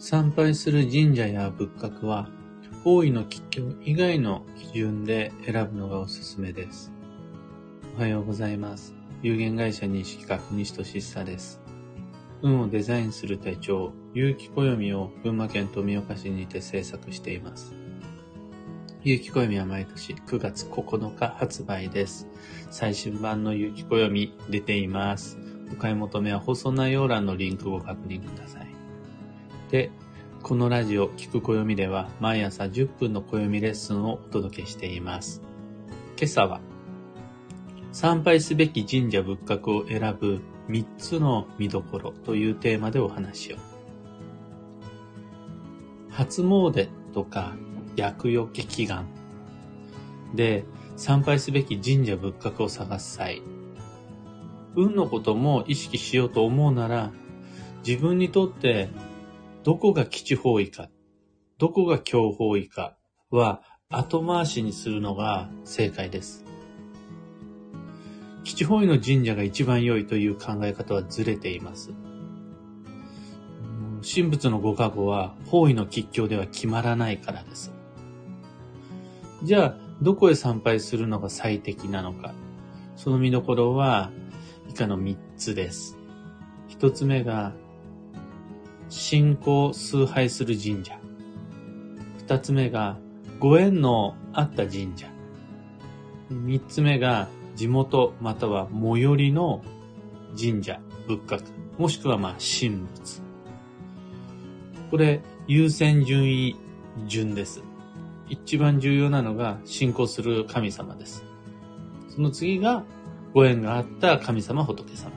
参拝する神社や仏閣は、方位の吉凶以外の基準で選ぶのがおすすめです。おはようございます。有限会社西企画西俊久です。運をデザインする手帳、有機暦を群馬県富岡市にて制作しています。有機暦は毎年9月9日発売です。最新版の有機暦出ています。お買い求めは放送内容欄のリンクを確認ください。で、このラジオ、聞く暦では毎朝10分の暦レッスンをお届けしています。今朝は、参拝すべき神社仏閣を選ぶ3つの見どころというテーマでお話を。初詣とか厄除け祈願で参拝すべき神社仏閣を探す際、運のことも意識しようと思うなら、自分にとってどこが基地方位か、どこが強方位かは後回しにするのが正解です。基地方位の神社が一番良いという考え方はずれています。神仏のご加護は方位の吉凶では決まらないからです。じゃあ、どこへ参拝するのが最適なのか。その見どころは以下の3つです。1つ目が信仰崇拝する神社。二つ目が、ご縁のあった神社。三つ目が、地元または最寄りの神社、仏閣、もしくはまあ神仏。これ、優先順位順です。一番重要なのが信仰する神様です。その次がご縁があった神様仏様。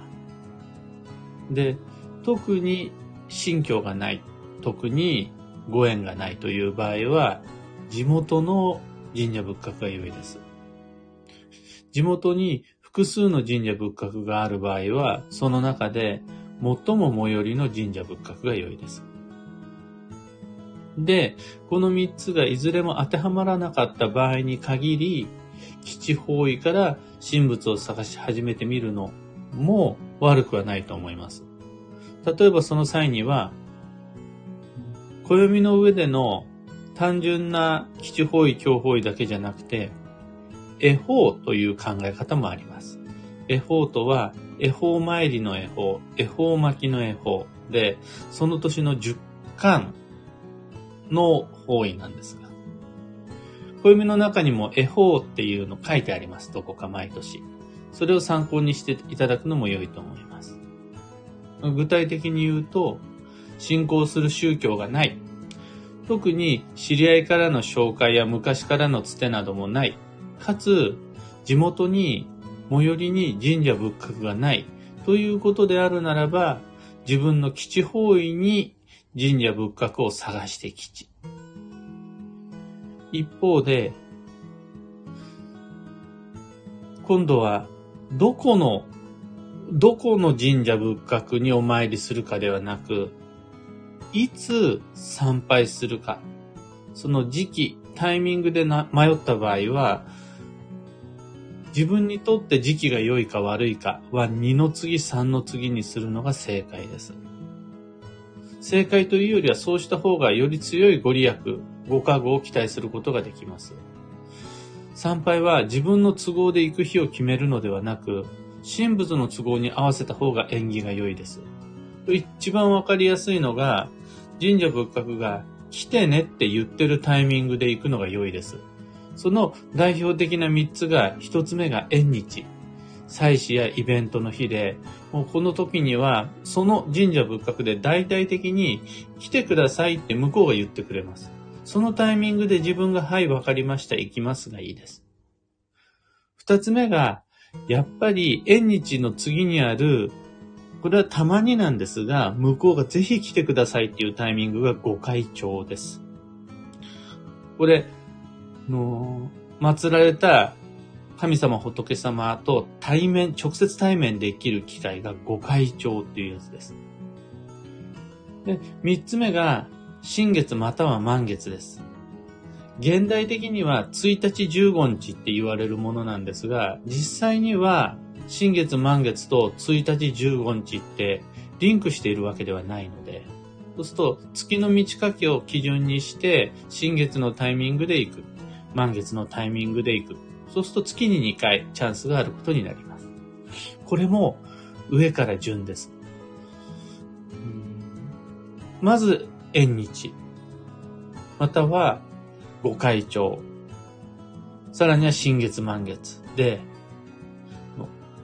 で、特に信教がない、特にご縁がないという場合は、地元の神社仏閣が良いです。地元に複数の神社仏閣がある場合は、その中で最も最寄りの神社仏閣が良いです。で、この3つがいずれも当てはまらなかった場合に限り、基地方位から神仏を探し始めてみるのも悪くはないと思います。例えばその際には、暦の上での単純な基地方位、強方位だけじゃなくて、恵方という考え方もあります。恵方とは、恵方参りの恵方、恵方巻きの恵方で、その年の十巻の方位なんですが、暦の中にも恵方っていうの書いてあります。どこか毎年。それを参考にしていただくのも良いと思います。具体的に言うと、信仰する宗教がない。特に知り合いからの紹介や昔からのつてなどもない。かつ、地元に最寄りに神社仏閣がない。ということであるならば、自分の基地方位に神社仏閣を探して基地。一方で、今度はどこのどこの神社仏閣にお参りするかではなく、いつ参拝するか、その時期、タイミングでな迷った場合は、自分にとって時期が良いか悪いかは2の次3の次にするのが正解です。正解というよりはそうした方がより強いご利益、ご加護を期待することができます。参拝は自分の都合で行く日を決めるのではなく、神仏の都合に合わせた方が縁起が良いです。一番わかりやすいのが、神社仏閣が来てねって言ってるタイミングで行くのが良いです。その代表的な三つが、一つ目が縁日。祭祀やイベントの日で、もうこの時には、その神社仏閣で大々的に来てくださいって向こうが言ってくれます。そのタイミングで自分が、はい、わかりました、行きますがいいです。二つ目が、やっぱり縁日の次にある、これはたまになんですが、向こうがぜひ来てくださいっていうタイミングがご会長です。これ、の、祀られた神様仏様と対面、直接対面できる機会がご会長っていうやつです。で、三つ目が、新月または満月です。現代的には1日15日って言われるものなんですが、実際には新月満月と1日15日ってリンクしているわけではないので、そうすると、月の満ち欠けを基準にして、新月のタイミングで行く。満月のタイミングで行く。そうすると月に2回チャンスがあることになります。これも上から順です。まず、縁日。または、ご会長。さらには新月満月。で、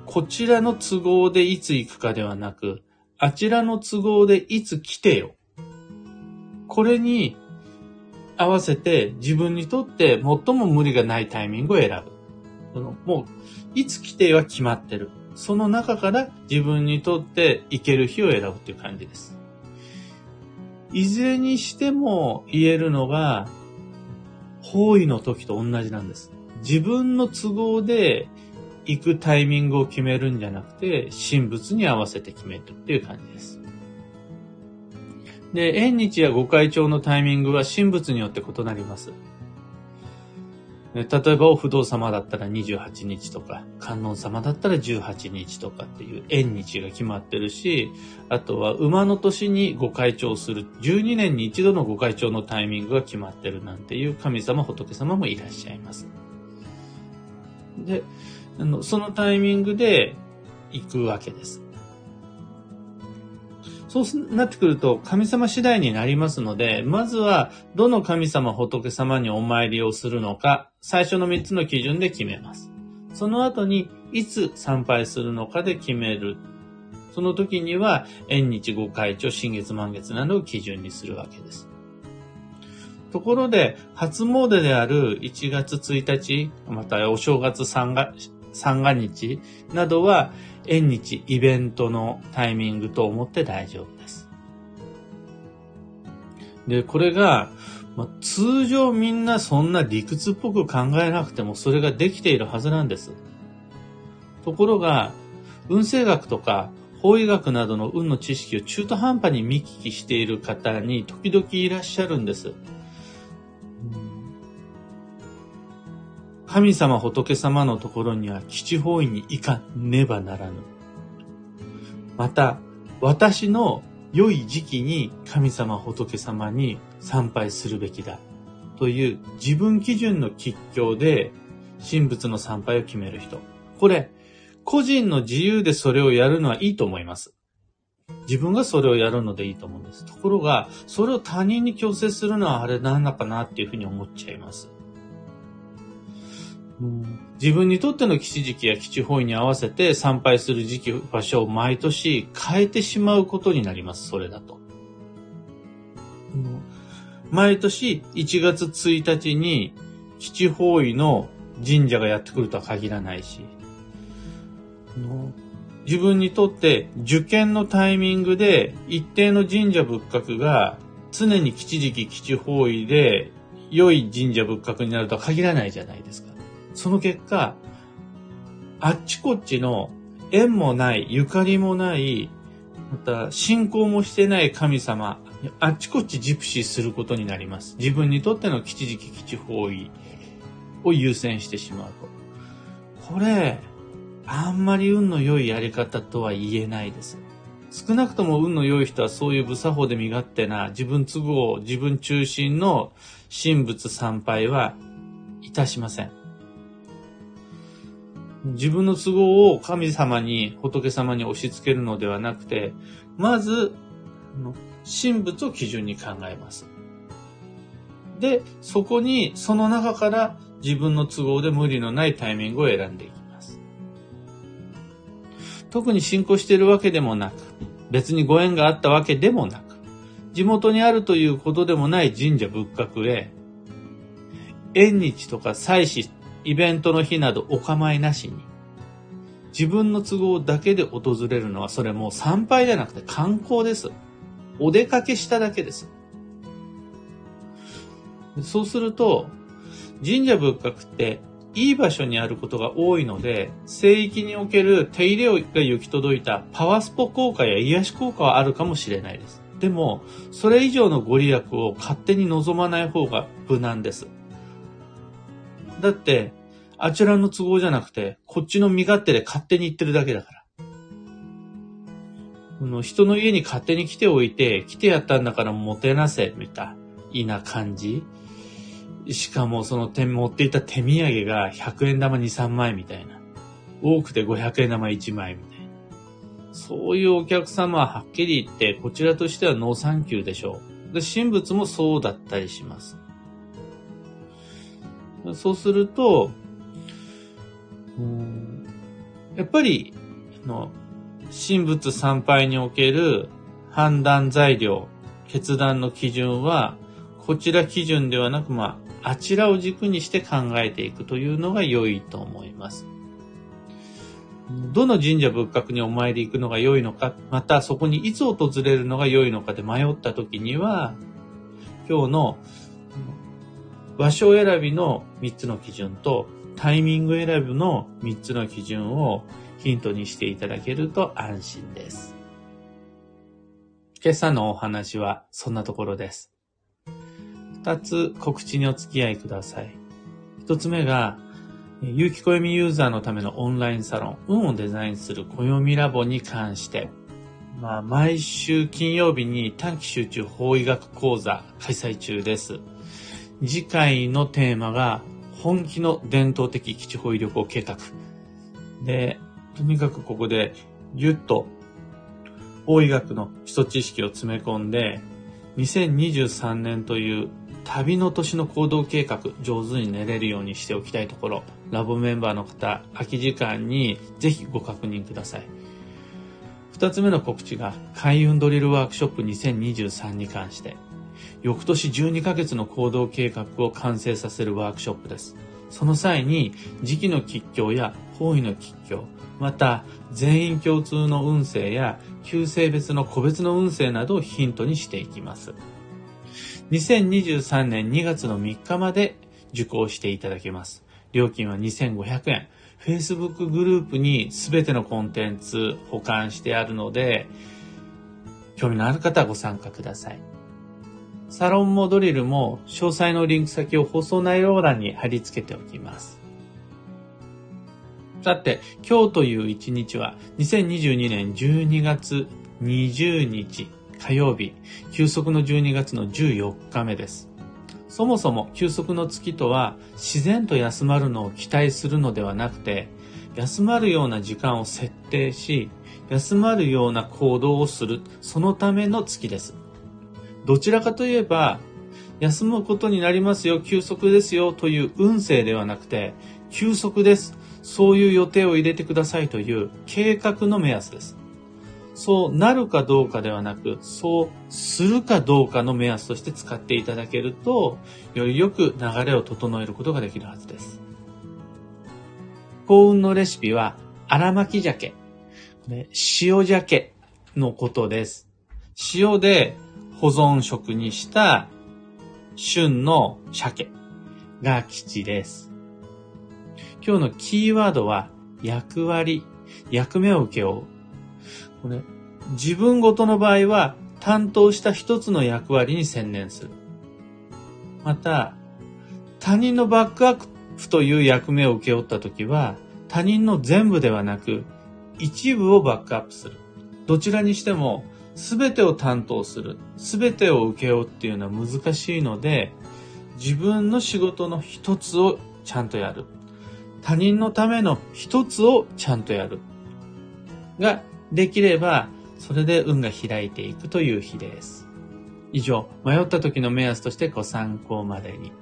こちらの都合でいつ行くかではなく、あちらの都合でいつ来てよ。これに合わせて自分にとって最も無理がないタイミングを選ぶ。そのもう、いつ来ては決まってる。その中から自分にとって行ける日を選ぶっていう感じです。いずれにしても言えるのが、方位の時と同じなんです。自分の都合で行くタイミングを決めるんじゃなくて、神仏に合わせて決めるっていう感じです。で、縁日や御開帳のタイミングは神仏によって異なります。例えば、お不動様だったら28日とか、観音様だったら18日とかっていう縁日が決まってるし、あとは馬の年にご開帳する、12年に一度のご開帳のタイミングが決まってるなんていう神様、仏様もいらっしゃいます。で、あのそのタイミングで行くわけです。そうなってくると神様次第になりますので、まずはどの神様仏様にお参りをするのか、最初の3つの基準で決めます。その後にいつ参拝するのかで決める。その時には縁日五会長、新月満月などを基準にするわけです。ところで、初詣である1月1日、またお正月三が三が日などは縁日、イベントのタイミングと思って大丈夫です。で、これが、まあ、通常みんなそんな理屈っぽく考えなくてもそれができているはずなんです。ところが、運勢学とか法医学などの運の知識を中途半端に見聞きしている方に時々いらっしゃるんです。神様仏様のところには基地方位に行かねばならぬ。また、私の良い時期に神様仏様に参拝するべきだ。という自分基準の吉祥で神仏の参拝を決める人。これ、個人の自由でそれをやるのはいいと思います。自分がそれをやるのでいいと思うんです。ところが、それを他人に強制するのはあれなんだかなっていうふうに思っちゃいます。自分にとっての基地時期や基地方位に合わせて参拝する時期、場所を毎年変えてしまうことになります、それだと。毎年1月1日に基地方位の神社がやってくるとは限らないし、自分にとって受験のタイミングで一定の神社仏閣が常に基地時期基地方位で良い神社仏閣になるとは限らないじゃないですか。その結果、あっちこっちの縁もない、ゆかりもない、また信仰もしてない神様、あっちこっちジプシーすることになります。自分にとっての吉時期基地方位を優先してしまうと。これ、あんまり運の良いやり方とは言えないです。少なくとも運の良い人はそういう無作法で身勝手な自分都合、自分中心の神仏参拝はいたしません。自分の都合を神様に、仏様に押し付けるのではなくて、まず、神仏を基準に考えます。で、そこに、その中から自分の都合で無理のないタイミングを選んでいきます。特に信仰しているわけでもなく、別にご縁があったわけでもなく、地元にあるということでもない神社仏閣へ、縁日とか祭祀イベントの日などお構いなしに、自分の都合だけで訪れるのはそれも参拝じゃなくて観光です。お出かけしただけです。そうすると、神社仏閣っていい場所にあることが多いので、聖域における手入れが行き届いたパワースポ効果や癒し効果はあるかもしれないです。でも、それ以上のご利益を勝手に望まない方が無難です。だって、あちらの都合じゃなくて、こっちの身勝手で勝手に言ってるだけだから。この人の家に勝手に来ておいて、来てやったんだからもてなせ、みたいな感じ。しかもその手、持っていた手土産が100円玉2、3枚みたいな。多くて500円玉1枚みたいな。そういうお客様ははっきり言って、こちらとしてはノーサンキューでしょう。で、神仏もそうだったりします。そうすると、やっぱり、の、神仏参拝における判断材料、決断の基準は、こちら基準ではなく、まあ、あちらを軸にして考えていくというのが良いと思います。どの神社仏閣にお参り行くのが良いのか、またそこにいつ訪れるのが良いのかで迷った時には、今日の場所選びの3つの基準とタイミング選びの3つの基準をヒントにしていただけると安心です。今朝のお話はそんなところです。2つ告知にお付き合いください。1つ目が、有機暦ユーザーのためのオンラインサロン、運をデザインする暦ラボに関して、まあ、毎週金曜日に短期集中法医学講座開催中です。次回のテーマが、本気の伝統的基地保医旅行計画。で、とにかくここでぎゅっと法医学の基礎知識を詰め込んで、2023年という旅の年の行動計画、上手に練れるようにしておきたいところ、ラボメンバーの方、空き時間にぜひご確認ください。二つ目の告知が、開運ドリルワークショップ2023に関して、翌年12ヶ月の行動計画を完成させるワークショップです。その際に、時期の吉凶や方位の吉凶、また、全員共通の運勢や、旧性別の個別の運勢などをヒントにしていきます。2023年2月の3日まで受講していただけます。料金は2500円。Facebook グループに全てのコンテンツ保管してあるので、興味のある方はご参加ください。サロンもドリルも詳細のリンク先を放送内容欄に貼り付けておきます。さて、今日という一日は2022年12月20日火曜日、休息の12月の14日目です。そもそも休息の月とは自然と休まるのを期待するのではなくて、休まるような時間を設定し、休まるような行動をする、そのための月です。どちらかといえば、休むことになりますよ、休息ですよという運勢ではなくて、休息です。そういう予定を入れてくださいという計画の目安です。そうなるかどうかではなく、そうするかどうかの目安として使っていただけると、よりよく流れを整えることができるはずです。幸運のレシピは、荒巻鮭。塩鮭のことです。塩で保存食にした旬の鮭が吉です。今日のキーワードは役割、役目を請け負う。これ、自分ごとの場合は担当した一つの役割に専念する。また、他人のバックアップという役目を請け負ったときは、他人の全部ではなく、一部をバックアップする。どちらにしても、すべてを担当する。すべてを請け負うっていうのは難しいので、自分の仕事の一つをちゃんとやる。他人のための一つをちゃんとやる。ができれば、それで運が開いていくという日です。以上、迷った時の目安としてご参考までに。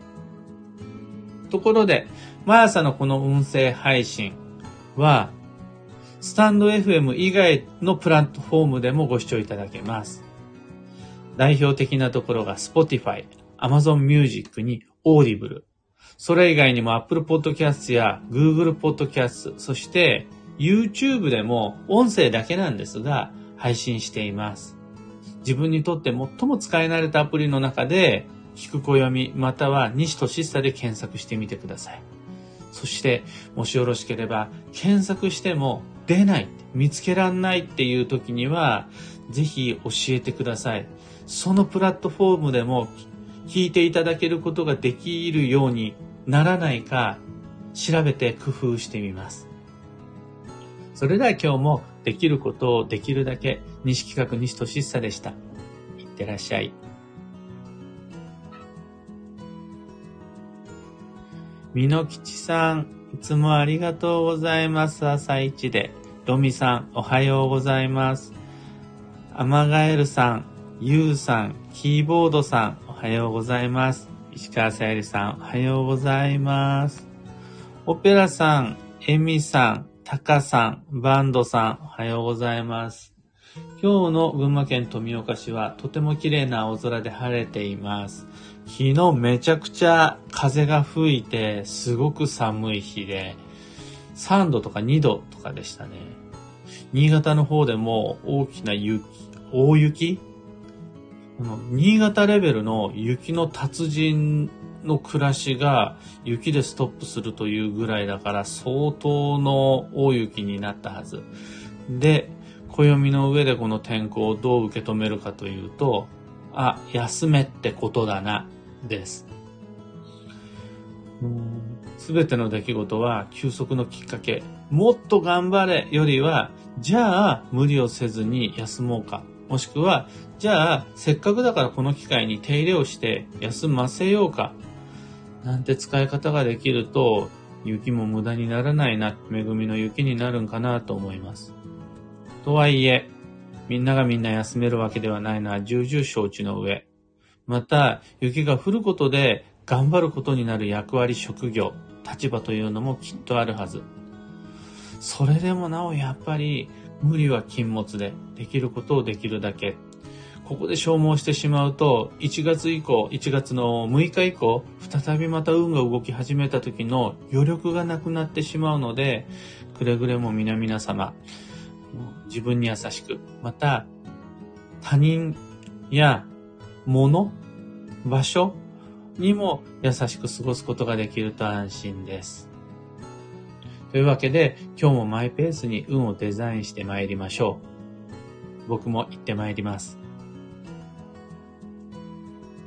ところで、毎朝のこの音声配信は、スタンド FM 以外のプラットフォームでもご視聴いただけます。代表的なところが Spotify、Amazon Music に Audible。それ以外にも Apple Podcast や Google Podcast、そして YouTube でも音声だけなんですが、配信しています。自分にとって最も使い慣れたアプリの中で、聞く暦または西俊久で検索してみてください。そして、もしよろしければ、検索しても出ない、見つけらんないっていう時には、ぜひ教えてください。そのプラットフォームでも聞いていただけることができるようにならないか、調べて工夫してみます。それでは今日もできることをできるだけ、西企画西俊久でした。いってらっしゃい。みのきちさん、いつもありがとうございます。朝一で。ロミさん、おはようございます。アマガエルさん、ユウさん、キーボードさん、おはようございます。石川さゆりさん、おはようございます。オペラさん、エミさん、タカさん、バンドさん、おはようございます。今日の群馬県富岡市はとても綺麗な青空で晴れています。昨日めちゃくちゃ風が吹いてすごく寒い日で3度とか2度とかでしたね。新潟の方でも大きな雪、大雪？新潟レベルの雪の達人の暮らしが雪でストップするというぐらいだから相当の大雪になったはず。で、暦の上でこの天候をどう受け止めるかというと、あ、休めってことだな、です。すべての出来事は休息のきっかけ。もっと頑張れよりは、じゃあ無理をせずに休もうか。もしくは、じゃあせっかくだからこの機会に手入れをして休ませようか。なんて使い方ができると、雪も無駄にならないな、恵みの雪になるんかなと思います。とはいえ、みんながみんな休めるわけではないのは重々承知の上。また、雪が降ることで頑張ることになる役割、職業、立場というのもきっとあるはず。それでもなおやっぱり無理は禁物で、できることをできるだけここで消耗してしまうと、1月以降、1月の6日以降、再びまた運が動き始めた時の余力がなくなってしまうので、くれぐれも皆々様、自分に優しく、また他人やもの、場所にも優しく過ごすことができると安心です。というわけで、今日もマイペースに運をデザインして参りましょう。僕も行って参ります。